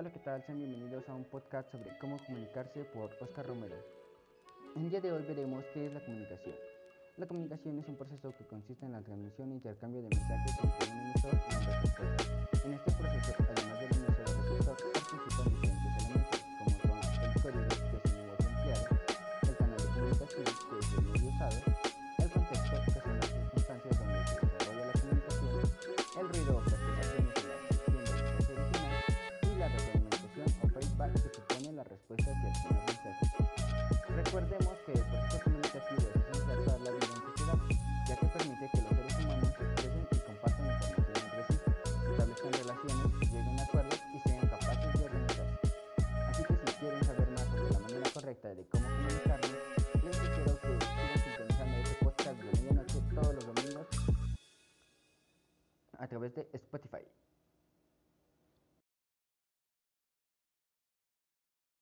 Hola, ¿qué tal? Sean bienvenidos a un podcast sobre cómo comunicarse por Oscar Romero. El día de hoy veremos qué es la comunicación. La comunicación es un proceso que consiste en la transmisión e intercambio de mensajes entre supone la respuesta hacia el primer mensaje. Recordemos que el proceso comunicativo es esencial para la vida en sociedad, ya que permite que los seres humanos se expresen y compartan información entre sí, establezcan relaciones, lleguen a acuerdos y sean capaces de organizarse. Así que si quieren saber más sobre la manera correcta de cómo comunicarnos, les sugiero que sigan sintonizando este podcast de medianoche todos los domingos a través de Spotify.